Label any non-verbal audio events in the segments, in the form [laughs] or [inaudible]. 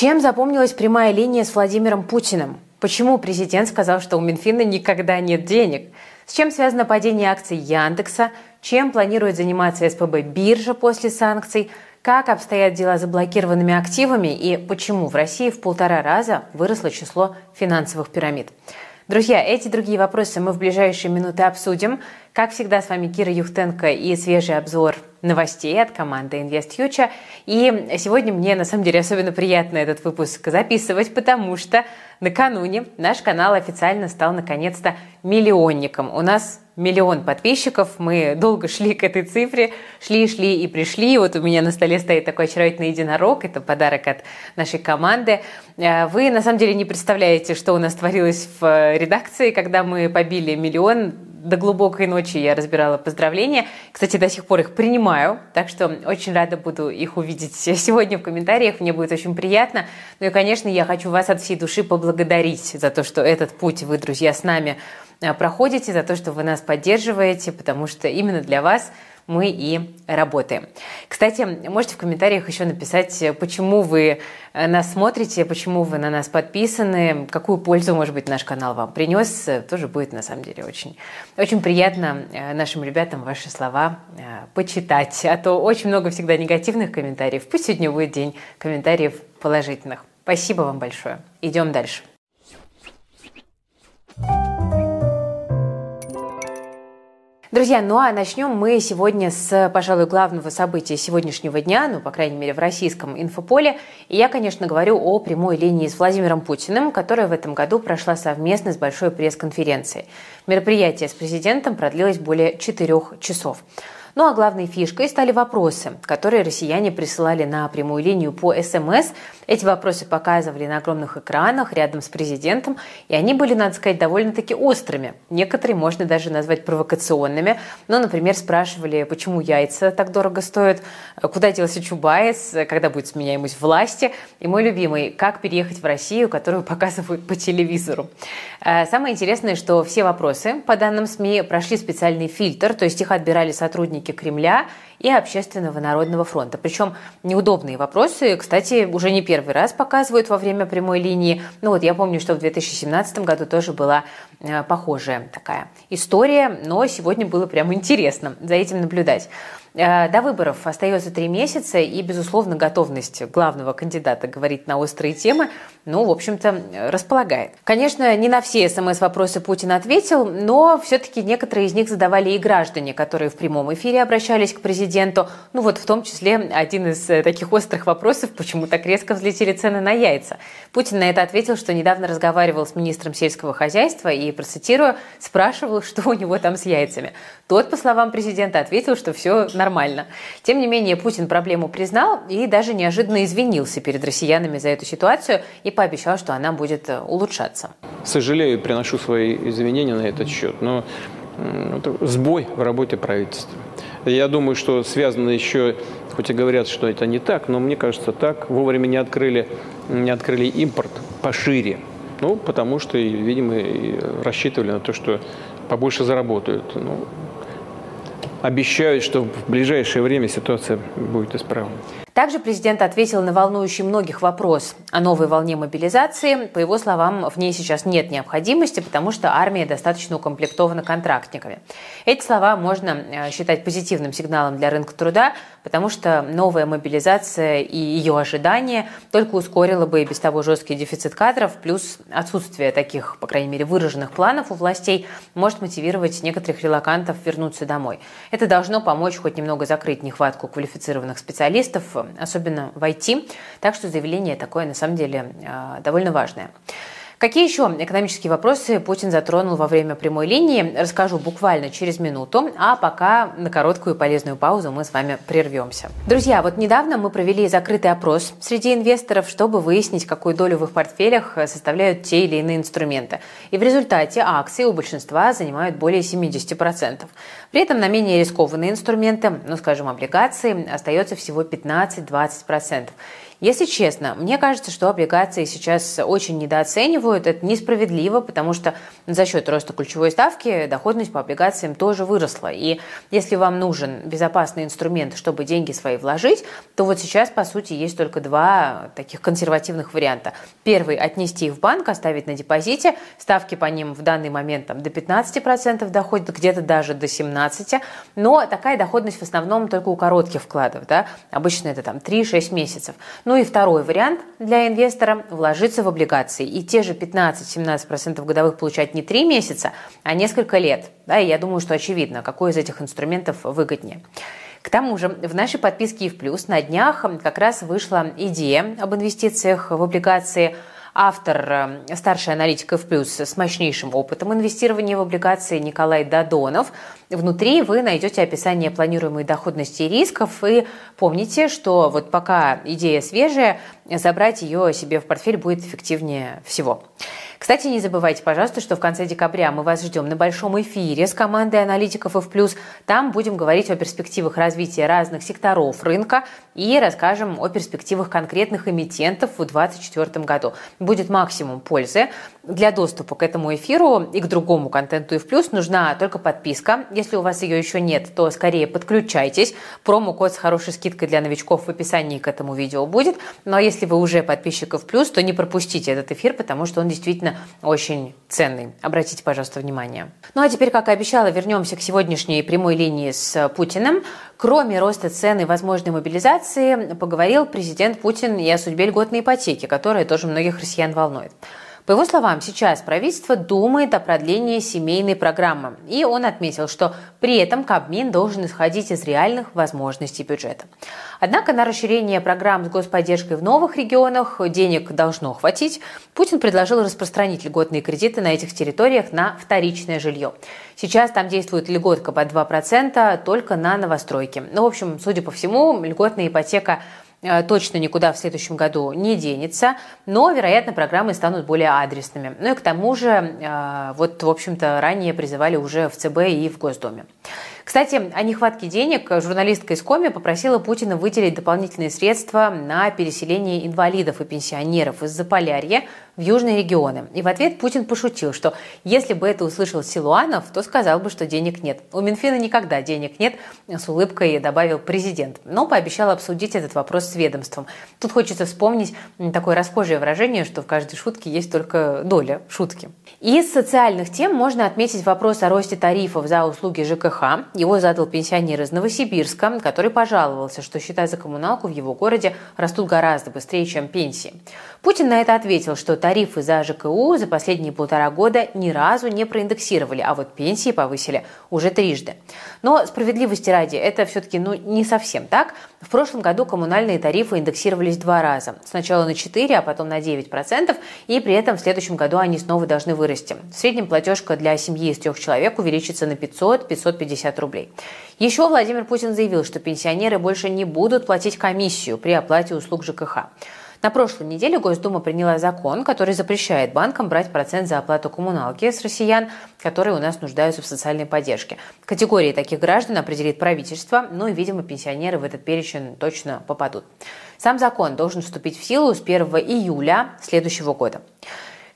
Чем запомнилась прямая линия с Владимиром Путиным? Почему президент сказал, что у Минфина никогда нет денег? С чем связано падение акций Яндекса? Чем планирует заниматься СПБ биржа после санкций? Как обстоят дела с заблокированными активами и почему в России в полтора раза выросло число финансовых пирамид? Друзья, эти другие вопросы мы в ближайшие минуты обсудим. Как всегда, с вами Кира Юхтенко и свежий обзор новостей от команды InvestFuture. И сегодня мне, на самом деле, особенно приятно этот выпуск записывать, потому что накануне наш канал официально стал, наконец-то, миллионником. У нас миллион подписчиков. Мы долго шли к этой цифре, шли, шли и пришли. Вот у меня на столе стоит такой очаровательный единорог. Это подарок от нашей команды. Э, вы, на самом деле, не представляете, что у нас творилось в редакции, когда мы побили миллион до глубокой ночи я разбирала поздравления. Кстати, до сих пор их принимаю, так что очень рада буду их увидеть сегодня в комментариях. Мне будет очень приятно. Ну и, конечно, я хочу вас от всей души поблагодарить за то, что этот путь вы, друзья, с нами э, проходите, за то, что вы нас поддерживаете, потому что именно для вас – мы и работаем. Кстати, можете в комментариях еще написать, почему вы э, нас смотрите, почему вы на нас подписаны, какую пользу, может быть, наш канал вам принес. Тоже будет, на самом деле, очень, очень приятно э, нашим ребятам ваши слова э, почитать. А то очень много всегда негативных комментариев. Пусть сегодня будет день комментариев положительных. Спасибо вам большое. Идем дальше. Друзья, ну а начнем мы сегодня с, пожалуй, главного события сегодняшнего дня, ну, по крайней мере, в российском инфополе. И я, конечно, говорю о прямой линии с Владимиром Путиным, которая в этом году прошла совместно с большой пресс-конференцией. Мероприятие с президентом продлилось более четырех часов. Ну а главной фишкой стали вопросы, которые россияне присылали на прямую линию по СМС. Эти вопросы показывали на огромных экранах рядом с президентом, и они были, надо сказать, довольно-таки острыми. Некоторые можно даже назвать провокационными. Ну, например, спрашивали, почему яйца так дорого стоят, куда делся Чубайс, когда будет сменяемость власти, и мой любимый, как переехать в Россию, которую [laughs] показывают по телевизору. Э, самое интересное, что все вопросы, по данным СМИ, прошли специальный фильтр, то есть их отбирали сотрудники сотрудники Кремля и Общественного народного фронта. Причем неудобные вопросы, кстати, уже не первый раз показывают во время прямой линии. Ну вот я помню, что в 2017 году тоже была э, похожая такая история, но сегодня было прям интересно за этим наблюдать. Э, до выборов остается три месяца, и, безусловно, готовность главного кандидата говорить на острые темы, ну, в общем-то, располагает. Конечно, не на все СМС-вопросы Путин ответил, но все-таки некоторые из них задавали и граждане, которые в прямом эфире обращались к президенту. Ну, вот в том числе один из э, таких острых вопросов, почему так резко взлетели цены на яйца. Путин на это ответил, что недавно разговаривал с министром сельского хозяйства и, процитирую, спрашивал, что у него там с яйцами. Тот, по словам президента, ответил, что все нормально. Тем не менее, Путин проблему признал и даже неожиданно извинился перед россиянами за эту ситуацию и пообещал, что она будет э, улучшаться. Сожалею, приношу свои извинения на этот счет, но это сбой в работе правительства. Я думаю, что связано еще, хоть и говорят, что это не так, но мне кажется так, вовремя не открыли, не открыли импорт пошире. Ну, потому что, видимо, рассчитывали на то, что побольше заработают. Ну, обещают, что в ближайшее время ситуация будет исправлена. Также президент ответил на волнующий многих вопрос о новой волне мобилизации. По его словам, в ней сейчас нет необходимости, потому что армия достаточно укомплектована контрактниками. Эти слова можно э, считать позитивным сигналом для рынка труда, потому что новая мобилизация и ее ожидания только ускорила бы и без того жесткий дефицит кадров, плюс отсутствие таких, по крайней мере, выраженных планов у властей может мотивировать некоторых релакантов вернуться домой. Это должно помочь хоть немного закрыть нехватку квалифицированных специалистов, особенно в IT. Так что заявление такое на самом деле а, довольно важное. Какие еще экономические вопросы Путин затронул во время прямой линии, расскажу буквально через минуту, а пока на короткую полезную паузу мы с вами прервемся. Друзья, вот недавно мы провели закрытый опрос среди инвесторов, чтобы выяснить, какую долю в их портфелях составляют те или иные инструменты. И в результате акции у большинства занимают более 70%. При этом на менее рискованные инструменты, ну скажем, облигации, остается всего 15-20%. Если честно, мне кажется, что облигации сейчас очень недооценивают. Это несправедливо, потому что за счет роста ключевой ставки доходность по облигациям тоже выросла. И если вам нужен безопасный инструмент, чтобы деньги свои вложить, то вот сейчас, по сути, есть только два таких консервативных варианта. Первый – отнести их в банк, оставить на депозите. Ставки по ним в данный момент там, до 15% доходят, где-то даже до 17%. Но такая доходность в основном только у коротких вкладов. Да? Обычно это там 3-6 месяцев. Ну и второй вариант для инвестора – вложиться в облигации и те же 15-17% годовых получать не 3 месяца, а несколько лет. Да, и я думаю, что очевидно, какой из этих инструментов выгоднее. К тому же в нашей подписке и в плюс на днях как раз вышла идея об инвестициях в облигации – автор, э, старший аналитик в плюс с мощнейшим опытом инвестирования в облигации Николай Дадонов. Внутри вы найдете описание планируемой доходности и рисков. И помните, что вот пока идея свежая, забрать ее себе в портфель будет эффективнее всего. Кстати, не забывайте, пожалуйста, что в конце декабря мы вас ждем на большом эфире с командой аналитиков и. Там будем говорить о перспективах развития разных секторов рынка и расскажем о перспективах конкретных эмитентов в 2024 году. Будет максимум пользы. Для доступа к этому эфиру и к другому контенту и нужна только подписка. Если у вас ее еще нет, то скорее подключайтесь. Промокод с хорошей скидкой для новичков в описании к этому видео будет. Но ну, а если вы уже подписчиков плюс, то не пропустите этот эфир, потому что он действительно очень ценный. Обратите, пожалуйста, внимание. Ну а теперь, как и обещала, вернемся к сегодняшней прямой линии с Путиным. Кроме роста цен и возможной мобилизации, поговорил президент Путин и о судьбе льготной ипотеки, которая тоже многих россиян волнует. По его словам, сейчас правительство думает о продлении семейной программы. И он отметил, что при этом Кабмин должен исходить из реальных возможностей бюджета. Однако на расширение программ с господдержкой в новых регионах денег должно хватить. Путин предложил распространить льготные кредиты на этих территориях на вторичное жилье. Сейчас там действует льготка под 2% только на новостройки. Ну, в общем, судя по всему, льготная ипотека точно никуда в следующем году не денется, но, вероятно, программы станут более адресными. Ну и к тому же, э, вот, в общем-то, ранее призывали уже в ЦБ и в Госдуме. Кстати, о нехватке денег журналистка из Коми попросила Путина выделить дополнительные средства на переселение инвалидов и пенсионеров из Заполярья в южные регионы. И в ответ Путин пошутил, что если бы это услышал Силуанов, то сказал бы, что денег нет. У Минфина никогда денег нет, с улыбкой добавил президент. Но пообещал обсудить этот вопрос с ведомством. Тут хочется вспомнить такое расхожее выражение, что в каждой шутке есть только доля шутки. Из социальных тем можно отметить вопрос о росте тарифов за услуги ЖКХ. Его задал пенсионер из Новосибирска, который пожаловался, что счета за коммуналку в его городе растут гораздо быстрее, чем пенсии. Путин на это ответил, что тарифы за ЖКУ за последние полтора года ни разу не проиндексировали, а вот пенсии повысили уже трижды. Но справедливости ради, это все-таки ну, не совсем так. В прошлом году коммунальные тарифы индексировались два раза. Сначала на 4, а потом на 9%, и при этом в следующем году они снова должны вырасти. В среднем платежка для семьи из трех человек увеличится на 500-550 рублей. Еще Владимир Путин заявил, что пенсионеры больше не будут платить комиссию при оплате услуг ЖКХ. На прошлой неделе Госдума приняла закон, который запрещает банкам брать процент за оплату коммуналки с россиян, которые у нас нуждаются в социальной поддержке. Категории таких граждан определит правительство, ну и, видимо, пенсионеры в этот перечень точно попадут. Сам закон должен вступить в силу с 1 июля следующего года.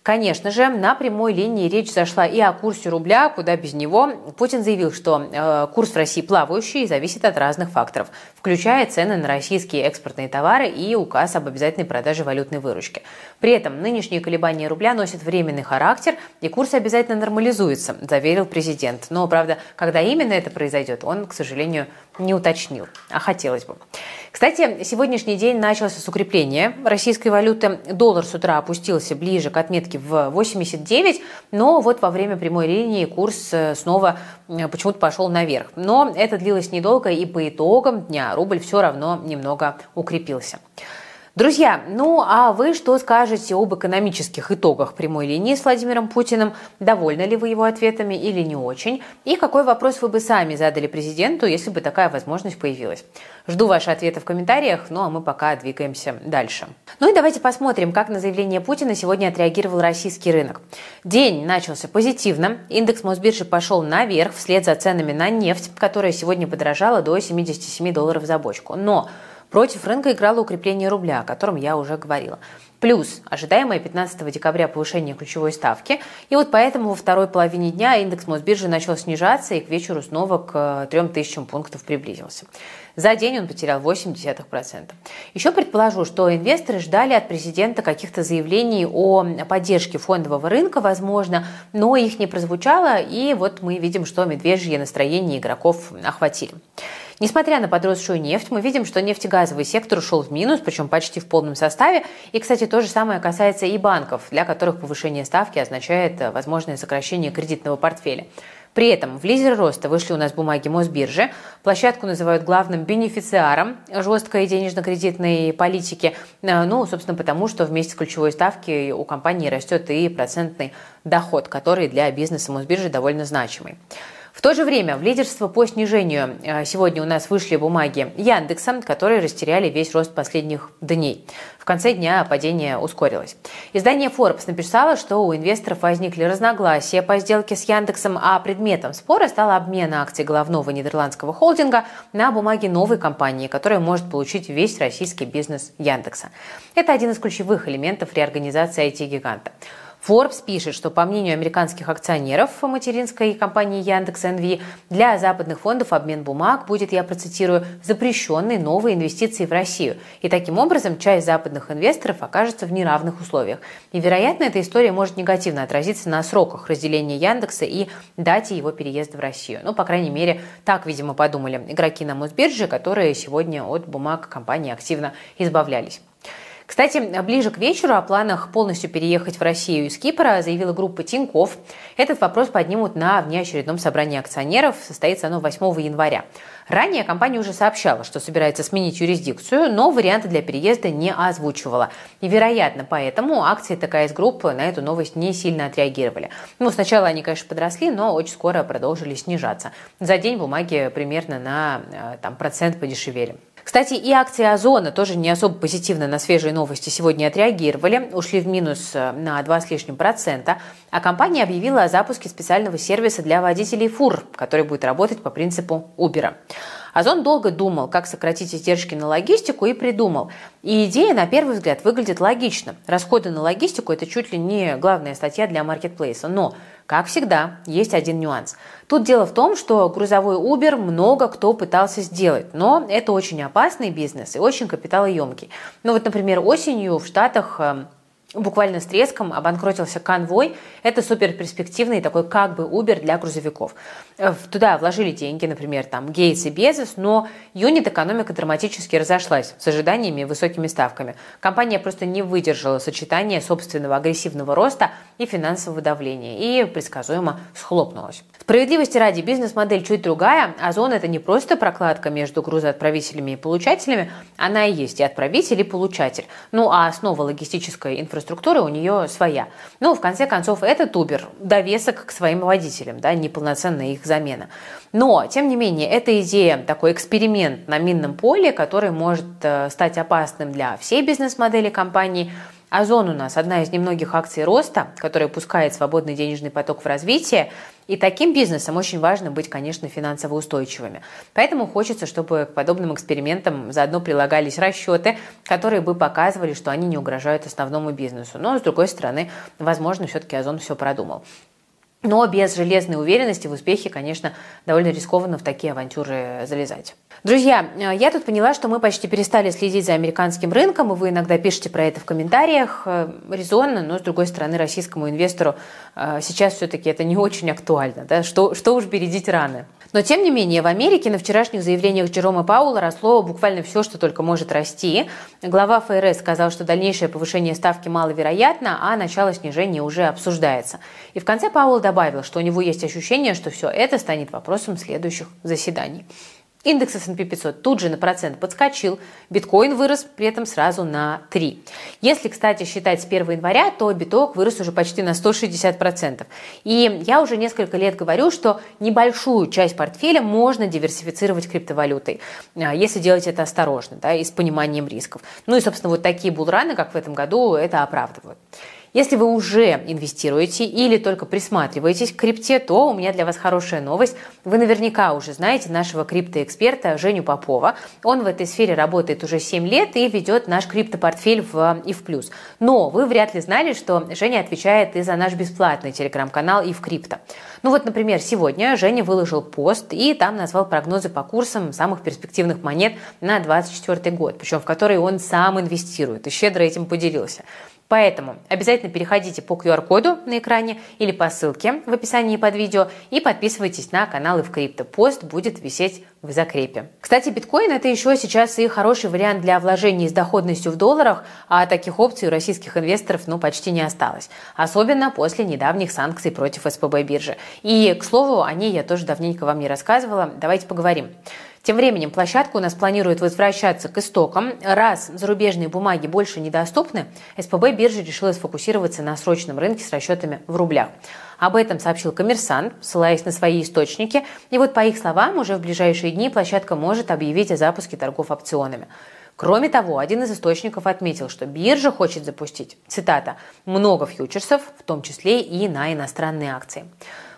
Конечно же, на прямой линии речь зашла и о курсе рубля, куда без него. Путин заявил, что э, курс в России плавающий и зависит от разных факторов, включая цены на российские экспортные товары и указ об обязательной продаже валютной выручки. При этом нынешние колебания рубля носят временный характер, и курс обязательно нормализуется, заверил президент. Но, правда, когда именно это произойдет, он, к сожалению, не уточнил, а хотелось бы. Кстати, сегодняшний день начался с укрепления российской валюты. Доллар с утра опустился ближе к отметке в 89, но вот во время прямой линии курс э, снова почему-то пошел наверх. Но это длилось недолго, и по итогам дня рубль все равно немного укрепился. Друзья, ну а вы что скажете об экономических итогах прямой линии с Владимиром Путиным? Довольны ли вы его ответами или не очень? И какой вопрос вы бы сами задали президенту, если бы такая возможность появилась? Жду ваши ответы в комментариях, ну а мы пока двигаемся дальше. Ну и давайте посмотрим, как на заявление Путина сегодня отреагировал российский рынок. День начался позитивно. Индекс Мосбиржи пошел наверх вслед за ценами на нефть, которая сегодня подорожала до 77 долларов за бочку. Но Против рынка играло укрепление рубля, о котором я уже говорила. Плюс ожидаемое 15 декабря повышение ключевой ставки. И вот поэтому во второй половине дня индекс Мосбиржи начал снижаться и к вечеру снова к 3000 пунктов приблизился. За день он потерял 0,8%. Еще предположу, что инвесторы ждали от президента каких-то заявлений о поддержке фондового рынка, возможно, но их не прозвучало, и вот мы видим, что медвежье настроение игроков охватили. Несмотря на подросшую нефть, мы видим, что нефтегазовый сектор ушел в минус, причем почти в полном составе. И, кстати, то же самое касается и банков, для которых повышение ставки означает э, возможное сокращение кредитного портфеля. При этом в лидеры роста вышли у нас бумаги Мосбиржи. Площадку называют главным бенефициаром жесткой денежно-кредитной политики. Э, ну, собственно, потому что вместе с ключевой ставки у компании растет и процентный доход, который для бизнеса Мосбиржи довольно значимый. В то же время в лидерство по снижению э, сегодня у нас вышли бумаги Яндекса, которые растеряли весь рост последних дней. В конце дня падение ускорилось. Издание Forbes написало, что у инвесторов возникли разногласия по сделке с Яндексом, а предметом спора стала обмен акций головного нидерландского холдинга на бумаги новой компании, которая может получить весь российский бизнес Яндекса. Это один из ключевых элементов реорганизации IT-гиганта. Forbes пишет, что по мнению американских акционеров материнской компании Яндекс НВ, для западных фондов обмен бумаг будет, я процитирую, запрещенной новой инвестиции в Россию. И таким образом часть западных инвесторов окажется в неравных условиях. И, вероятно, эта история может негативно отразиться на сроках разделения Яндекса и дате его переезда в Россию. Ну, по крайней мере, так, видимо, подумали игроки на Мосбирже, которые сегодня от бумаг компании активно избавлялись. Кстати, ближе к вечеру о планах полностью переехать в Россию из Кипра заявила группа Тиньков. Этот вопрос поднимут на внеочередном собрании акционеров. Состоится оно 8 января. Ранее компания уже сообщала, что собирается сменить юрисдикцию, но варианты для переезда не озвучивала. И, вероятно, поэтому акции ТКС группы на эту новость не сильно отреагировали. Ну, сначала они, конечно, подросли, но очень скоро продолжили снижаться. За день бумаги примерно на э, там, процент подешевели. Кстати, и акции Озона тоже не особо позитивно на свежие новости сегодня отреагировали, ушли в минус э, на 2 с лишним процента, а компания объявила о запуске специального сервиса для водителей фур, который будет работать по принципу Uber. Озон долго думал, как сократить издержки на логистику и придумал. И идея, на первый взгляд, выглядит логично. Расходы на логистику – это чуть ли не главная статья для маркетплейса. Но как всегда, есть один нюанс. Тут дело в том, что грузовой Uber много кто пытался сделать, но это очень опасный бизнес и очень капиталоемкий. Ну вот, например, осенью в Штатах эм, буквально с треском обанкротился конвой. Это супер перспективный такой как бы Uber для грузовиков. Э, туда вложили деньги, например, там Гейтс и Безос, но юнит экономика драматически разошлась с ожиданиями и высокими ставками. Компания просто не выдержала сочетания собственного агрессивного роста и финансового давления и предсказуемо схлопнулась. Справедливости ради, бизнес-модель чуть другая. Озон – это не просто прокладка между грузоотправителями и получателями, она и есть и отправитель, и получатель. Ну а основа логистической инфраструктуры инфраструктура у нее своя. Ну, в конце концов, этот Uber – довесок к своим водителям, да, неполноценная их замена. Но, тем не менее, эта идея, такой эксперимент на минном поле, который может э, стать опасным для всей бизнес-модели компании – Озон у нас одна из немногих акций роста, которая пускает свободный денежный поток в развитие. И таким бизнесом очень важно быть, конечно, финансово устойчивыми. Поэтому хочется, чтобы к подобным экспериментам заодно прилагались расчеты, которые бы показывали, что они не угрожают основному бизнесу. Но, с другой стороны, возможно, все-таки Озон все продумал. Но без железной уверенности в успехе, конечно, довольно рискованно в такие авантюры залезать. Друзья, э, я тут поняла, что мы почти перестали следить за американским рынком, и вы иногда пишете про это в комментариях. Э, резонно, но, с другой стороны, российскому инвестору э, сейчас все-таки это не очень актуально. Да? Что, что уж бередить раны. Но, тем не менее, в Америке на вчерашних заявлениях Джерома Паула росло буквально все, что только может расти. Глава ФРС сказал, что дальнейшее повышение ставки маловероятно, а начало снижения уже обсуждается. И в конце Паул добавил, что у него есть ощущение, что все это станет вопросом следующих заседаний. Индекс S&P 500 тут же на процент подскочил, биткоин вырос при этом сразу на 3. Если, кстати, считать с 1 января, то биток вырос уже почти на 160%. И я уже несколько лет говорю, что небольшую часть портфеля можно диверсифицировать криптовалютой, а, если делать это осторожно да, и с пониманием рисков. Ну и, собственно, вот такие булраны, как в этом году, это оправдывают. Если вы уже инвестируете или только присматриваетесь к крипте, то у меня для вас хорошая новость. Вы наверняка уже знаете нашего криптоэксперта Женю Попова. Он в этой сфере работает уже 7 лет и ведет наш криптопортфель в ИФ+. Но вы вряд ли знали, что Женя отвечает и за наш бесплатный телеграм-канал ИФ Крипто. Ну вот, например, сегодня Женя выложил пост и там назвал прогнозы по курсам самых перспективных монет на 2024 год, причем в которые он сам инвестирует и щедро этим поделился. Поэтому обязательно переходите по QR-коду на экране или по ссылке в описании под видео и подписывайтесь на каналы в крипто. Пост будет висеть в закрепе. Кстати, биткоин это еще сейчас и хороший вариант для вложений с доходностью в долларах, а таких опций у российских инвесторов ну почти не осталось. Особенно после недавних санкций против СПБ биржи. И, к слову, о ней я тоже давненько вам не рассказывала. Давайте поговорим. Тем временем площадка у нас планирует возвращаться к истокам. Раз зарубежные бумаги больше недоступны, СПБ биржа решила сфокусироваться на срочном рынке с расчетами в рублях. Об этом сообщил коммерсант, ссылаясь на свои источники. И вот по их словам, уже в ближайшие дни площадка может объявить о запуске торгов опционами. Кроме того, один из источников отметил, что биржа хочет запустить, цитата, «много фьючерсов, в том числе и на иностранные акции».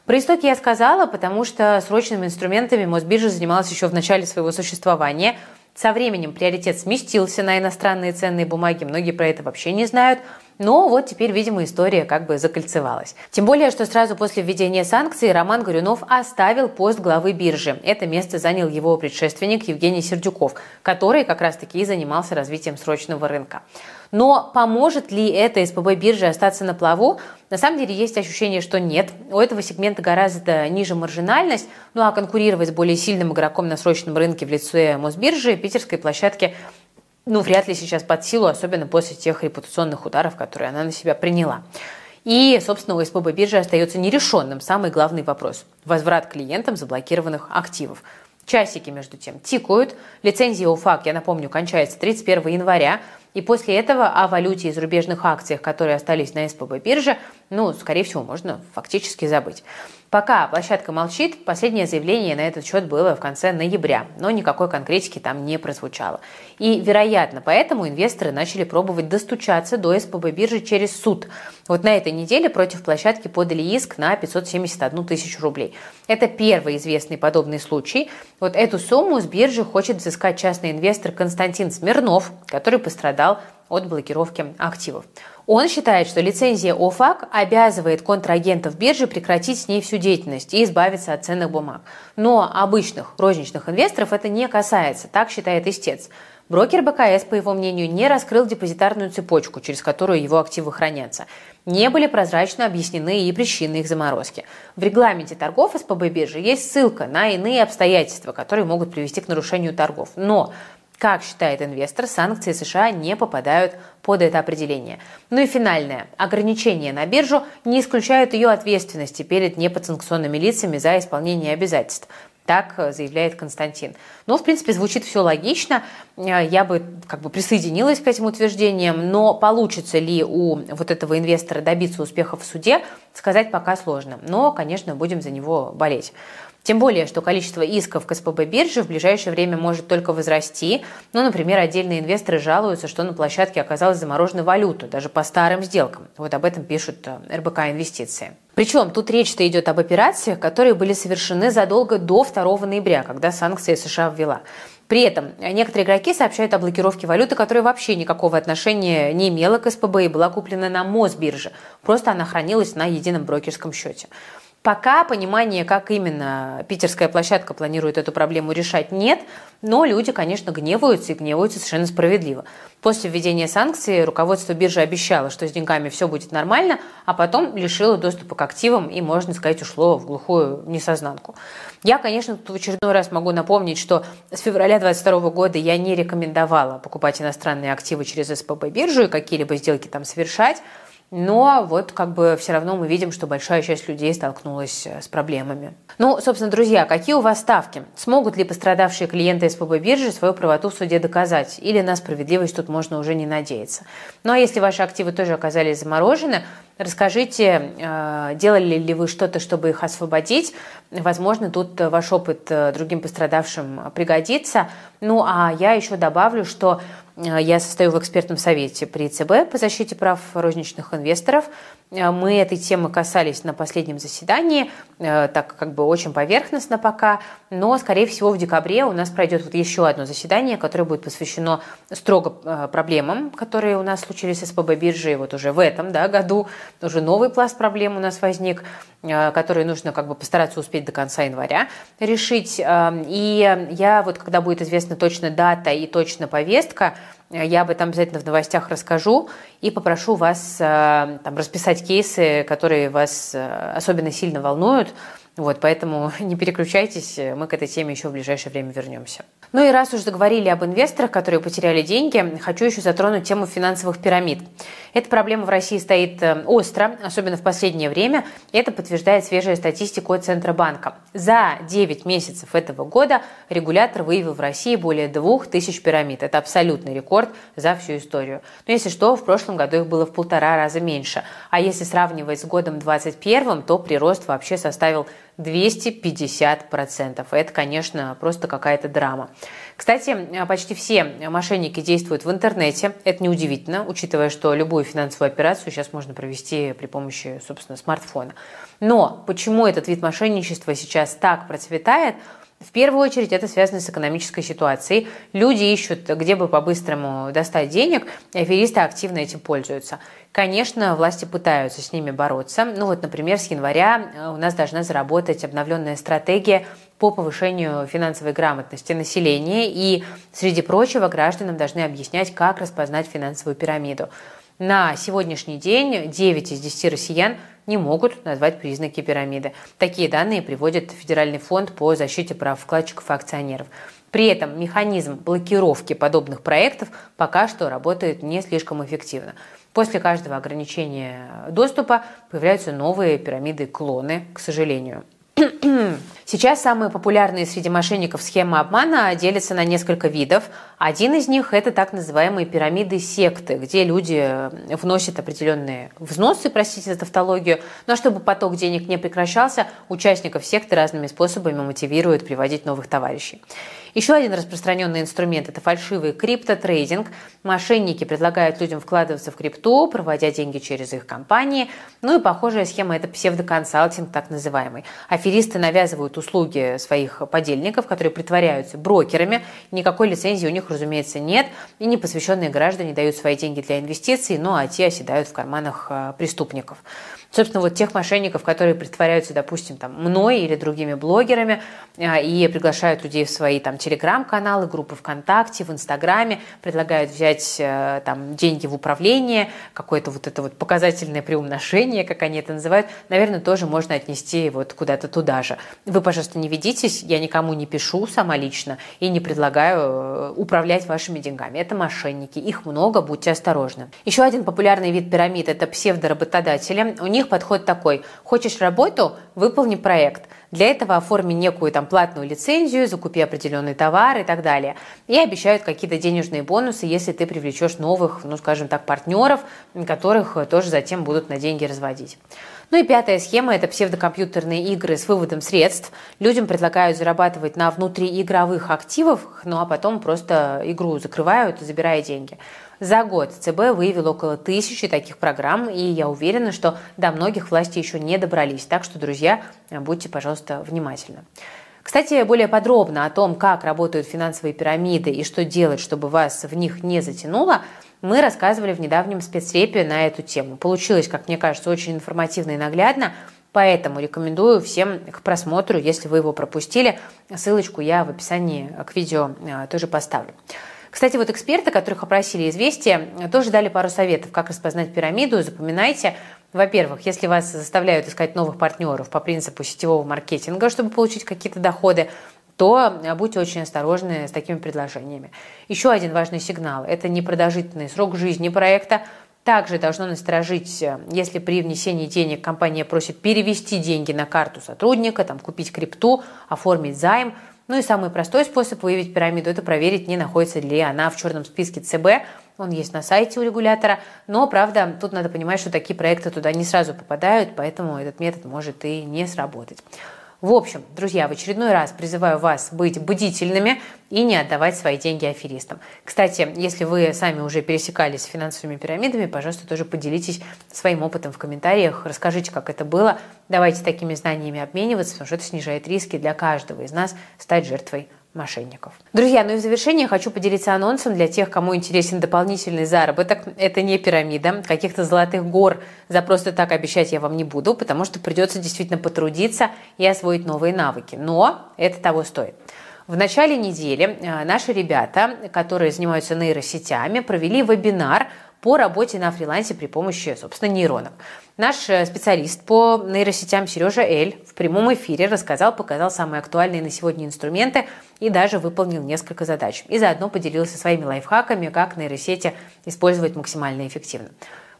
Про истоки я сказала, потому что срочными инструментами Мосбиржа занималась еще в начале своего существования. Со временем приоритет сместился на иностранные ценные бумаги, многие про это вообще не знают – но вот теперь, видимо, история как бы закольцевалась. Тем более, что сразу после введения санкций Роман Горюнов оставил пост главы биржи. Это место занял его предшественник Евгений Сердюков, который как раз-таки и занимался развитием срочного рынка. Но поможет ли это СПБ бирже остаться на плаву? На самом деле есть ощущение, что нет. У этого сегмента гораздо ниже маржинальность, ну а конкурировать с более сильным игроком на срочном рынке в лице Мосбиржи питерской площадке ну, вряд ли сейчас под силу, особенно после тех репутационных ударов, которые она на себя приняла. И, собственно, у СПБ биржи остается нерешенным самый главный вопрос – возврат клиентам заблокированных активов. Часики, между тем, тикают. Лицензия УФАК, я напомню, кончается 31 января. И после этого о валюте и зарубежных акциях, которые остались на СПБ бирже, ну, скорее всего, можно фактически забыть. Пока площадка молчит, последнее заявление на этот счет было в конце ноября, но никакой конкретики там не прозвучало. И, вероятно, поэтому инвесторы начали пробовать достучаться до СПБ биржи через суд. Вот на этой неделе против площадки подали иск на 571 тысячу рублей. Это первый известный подобный случай. Вот эту сумму с биржи хочет взыскать частный инвестор Константин Смирнов, который пострадал от блокировки активов. Он считает, что лицензия ОФАК обязывает контрагентов биржи прекратить с ней всю деятельность и избавиться от ценных бумаг. Но обычных розничных инвесторов это не касается, так считает истец. Брокер БКС, по его мнению, не раскрыл депозитарную цепочку, через которую его активы хранятся. Не были прозрачно объяснены и причины их заморозки. В регламенте торгов СПБ биржи есть ссылка на иные обстоятельства, которые могут привести к нарушению торгов. Но как считает инвестор, санкции США не попадают под это определение. Ну и финальное. Ограничения на биржу не исключают ее ответственности перед неподсанкционными лицами за исполнение обязательств. Так заявляет Константин. Ну, в принципе, звучит все логично. Я бы как бы присоединилась к этим утверждениям, но получится ли у вот этого инвестора добиться успеха в суде, сказать пока сложно. Но, конечно, будем за него болеть. Тем более, что количество исков к СПБ бирже в ближайшее время может только возрасти. Ну, например, отдельные инвесторы жалуются, что на площадке оказалась заморожена валюта, даже по старым сделкам. Вот об этом пишут э, РБК Инвестиции. Причем тут речь-то идет об операциях, которые были совершены задолго до 2 ноября, когда санкции США ввела. При этом некоторые игроки сообщают о блокировке валюты, которая вообще никакого отношения не имела к СПБ и была куплена на Мосбирже. Просто она хранилась на едином брокерском счете. Пока понимания, как именно питерская площадка планирует эту проблему решать, нет, но люди, конечно, гневаются и гневаются совершенно справедливо. После введения санкций руководство биржи обещало, что с деньгами все будет нормально, а потом лишило доступа к активам и, можно сказать, ушло в глухую несознанку. Я, конечно, тут в очередной раз могу напомнить, что с февраля 2022 года я не рекомендовала покупать иностранные активы через СПБ биржу и какие-либо сделки там совершать. Но вот как бы все равно мы видим, что большая часть людей столкнулась э, с проблемами. Ну, собственно, друзья, какие у вас ставки? Смогут ли пострадавшие клиенты СПБ биржи свою правоту в суде доказать? Или на справедливость тут можно уже не надеяться? Ну, а если ваши активы тоже оказались заморожены, Расскажите, э, делали ли вы что-то, чтобы их освободить? Возможно, тут ваш опыт э, другим пострадавшим пригодится. Ну, а я еще добавлю, что я состою в экспертном совете при ЦБ по защите прав розничных инвесторов. Мы этой темы касались на последнем заседании, так как бы очень поверхностно пока, но, скорее всего, в декабре у нас пройдет вот еще одно заседание, которое будет посвящено строго проблемам, которые у нас случились с СПБ биржей вот уже в этом да, году. Уже новый пласт проблем у нас возник, который нужно как бы постараться успеть до конца января решить. И я вот, когда будет известна точно дата и точно повестка, я об этом обязательно в новостях расскажу и попрошу вас э, там, расписать кейсы, которые вас э, особенно сильно волнуют, вот, поэтому [laughs] не переключайтесь, мы к этой теме еще в ближайшее время вернемся. Ну и раз уж заговорили об инвесторах, которые потеряли деньги, хочу еще затронуть тему финансовых пирамид. Эта проблема в России стоит э, остро, особенно в последнее время. Это подтверждает свежая статистика от Центробанка. За 9 месяцев этого года регулятор выявил в России более 2000 пирамид. Это абсолютный рекорд за всю историю. Но если что, в прошлом году их было в полтора раза меньше. А если сравнивать с годом 2021, то прирост вообще составил 250%. Это, конечно, просто какая-то драма. Кстати, почти все мошенники действуют в интернете. Это неудивительно, учитывая, что любую финансовую операцию сейчас можно провести при помощи, собственно, смартфона. Но почему этот вид мошенничества сейчас так процветает – в первую очередь это связано с экономической ситуацией. Люди ищут, где бы по-быстрому достать денег, и аферисты активно этим пользуются. Конечно, власти пытаются с ними бороться. Ну вот, например, с января э, у нас должна заработать обновленная стратегия по повышению финансовой грамотности населения, и, среди прочего, гражданам должны объяснять, как распознать финансовую пирамиду. На сегодняшний день 9 из 10 россиян не могут назвать признаки пирамиды. Такие данные приводит Федеральный фонд по защите прав вкладчиков и акционеров. При этом механизм блокировки подобных проектов пока что работает не слишком эффективно. После каждого ограничения доступа появляются новые пирамиды-клоны, к сожалению. Сейчас самые популярные среди мошенников схемы обмана делятся на несколько видов. Один из них – это так называемые пирамиды-секты, где люди вносят определенные взносы, простите за тавтологию, но чтобы поток денег не прекращался, участников секты разными способами мотивируют приводить новых товарищей. Еще один распространенный инструмент – это фальшивый криптотрейдинг. Мошенники предлагают людям вкладываться в крипту, проводя деньги через их компании. Ну и похожая схема – это псевдоконсалтинг, так называемый. Аферисты навязывают услуги своих подельников, которые притворяются брокерами. Никакой лицензии у них, разумеется, нет. И непосвященные граждане дают свои деньги для инвестиций, ну а те оседают в карманах а, преступников. Собственно, вот тех мошенников, которые притворяются, допустим, там, мной или другими блогерами а, и приглашают людей в свои там телеграм-каналы, группы ВКонтакте, в Инстаграме, предлагают взять э, там деньги в управление, какое-то вот это вот показательное приумношение, как они это называют, наверное, тоже можно отнести вот куда-то туда же. Вы, пожалуйста, не ведитесь, я никому не пишу сама лично и не предлагаю э, управлять вашими деньгами. Это мошенники, их много, будьте осторожны. Еще один популярный вид пирамид – это псевдоработодатели. У них них подход такой. Хочешь работу – выполни проект. Для этого оформи некую там платную лицензию, закупи определенный товар и так далее. И обещают какие-то денежные бонусы, если ты привлечешь новых, ну скажем так, партнеров, которых тоже затем будут на деньги разводить. Ну и пятая схема – это псевдокомпьютерные игры с выводом средств. Людям предлагают зарабатывать на внутриигровых активах, ну а потом просто игру закрывают, забирая деньги. За год ЦБ выявил около тысячи таких программ, и я уверена, что до многих власти еще не добрались. Так что, друзья, будьте, пожалуйста, внимательны. Кстати, более подробно о том, как работают финансовые пирамиды и что делать, чтобы вас в них не затянуло, мы рассказывали в недавнем спецрепе на эту тему. Получилось, как мне кажется, очень информативно и наглядно, поэтому рекомендую всем к просмотру, если вы его пропустили. Ссылочку я в описании к видео э, тоже поставлю. Кстати, вот эксперты, которых опросили «Известия», тоже дали пару советов, как распознать пирамиду. Запоминайте. Во-первых, если вас заставляют искать новых партнеров по принципу сетевого маркетинга, чтобы получить какие-то доходы, то будьте очень осторожны с такими предложениями. Еще один важный сигнал – это непродолжительный срок жизни проекта. Также должно насторожить, если при внесении денег компания просит перевести деньги на карту сотрудника, там, купить крипту, оформить займ – ну и самый простой способ выявить пирамиду – это проверить, не находится ли она в черном списке ЦБ. Он есть на сайте у регулятора. Но, правда, тут надо понимать, что такие проекты туда не сразу попадают, поэтому этот метод может и не сработать. В общем, друзья, в очередной раз призываю вас быть бдительными и не отдавать свои деньги аферистам. Кстати, если вы сами уже пересекались с финансовыми пирамидами, пожалуйста, тоже поделитесь своим опытом в комментариях, расскажите, как это было. Давайте такими знаниями обмениваться, потому что это снижает риски для каждого из нас стать жертвой мошенников. Друзья, ну и в завершение хочу поделиться анонсом для тех, кому интересен дополнительный заработок. Это не пирамида, каких-то золотых гор за просто так обещать я вам не буду, потому что придется действительно потрудиться и освоить новые навыки. Но это того стоит. В начале недели э, наши ребята, которые занимаются нейросетями, провели вебинар по работе на фрилансе при помощи, собственно, нейронов. Наш э, специалист по нейросетям Сережа Эль в прямом эфире рассказал, показал самые актуальные на сегодня инструменты и даже выполнил несколько задач. И заодно поделился своими лайфхаками, как нейросети использовать максимально эффективно.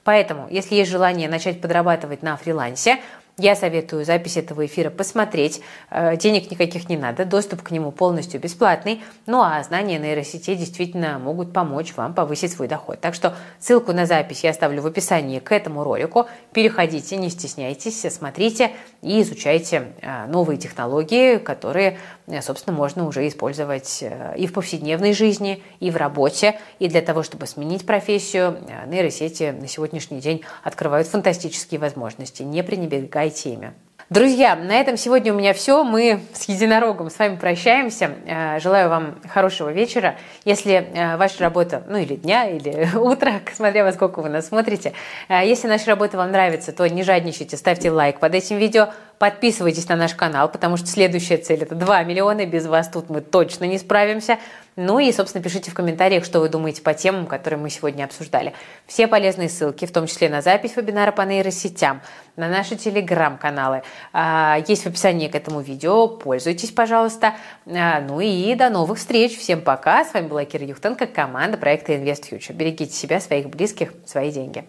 Поэтому, если есть желание начать подрабатывать на фрилансе, я советую запись этого эфира посмотреть. Э, денег никаких не надо, доступ к нему полностью бесплатный. Ну а знания нейросетей действительно могут помочь вам повысить свой доход. Так что ссылку на запись я оставлю в описании к этому ролику. Переходите, не стесняйтесь, смотрите и изучайте э, новые технологии, которые, э, собственно, можно уже использовать и в повседневной жизни, и в работе. И для того, чтобы сменить профессию, нейросети на сегодняшний день открывают фантастические возможности. Не пренебрегайте ими. Друзья, на этом сегодня у меня все. Мы с Единорогом с вами прощаемся. Э, желаю вам хорошего вечера. Если э, ваша работа, ну или дня, или [laughs] утра, [laughs] смотря во сколько вы нас смотрите, э, если наша работа вам нравится, то не жадничайте, ставьте лайк под этим видео, подписывайтесь на наш канал, потому что следующая цель это 2 миллиона, без вас тут мы точно не справимся. Ну и, собственно, пишите в комментариях, что вы думаете по темам, которые мы сегодня обсуждали. Все полезные ссылки, в том числе на запись вебинара по нейросетям, на наши телеграм-каналы, а, есть в описании к этому видео. Пользуйтесь, пожалуйста. А, ну и до новых встреч. Всем пока. С вами была Кира Юхтенко, команда проекта Invest Future. Берегите себя, своих близких, свои деньги.